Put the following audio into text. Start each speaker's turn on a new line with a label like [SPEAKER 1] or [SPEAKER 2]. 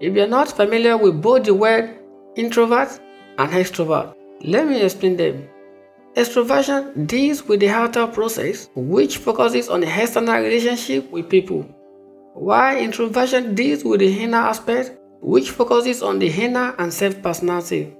[SPEAKER 1] If you're not familiar with both the word introvert and extrovert, let me explain them. Extroversion deals with the outer process, which focuses on the external relationship with people, while introversion deals with the inner aspect, which focuses on the inner and self personality.